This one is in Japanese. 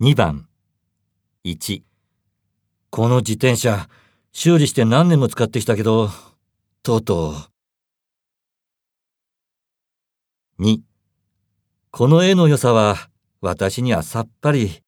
2番。1この自転車修理して何年も使ってきたけどとうとう。2この絵の良さは私にはさっぱり。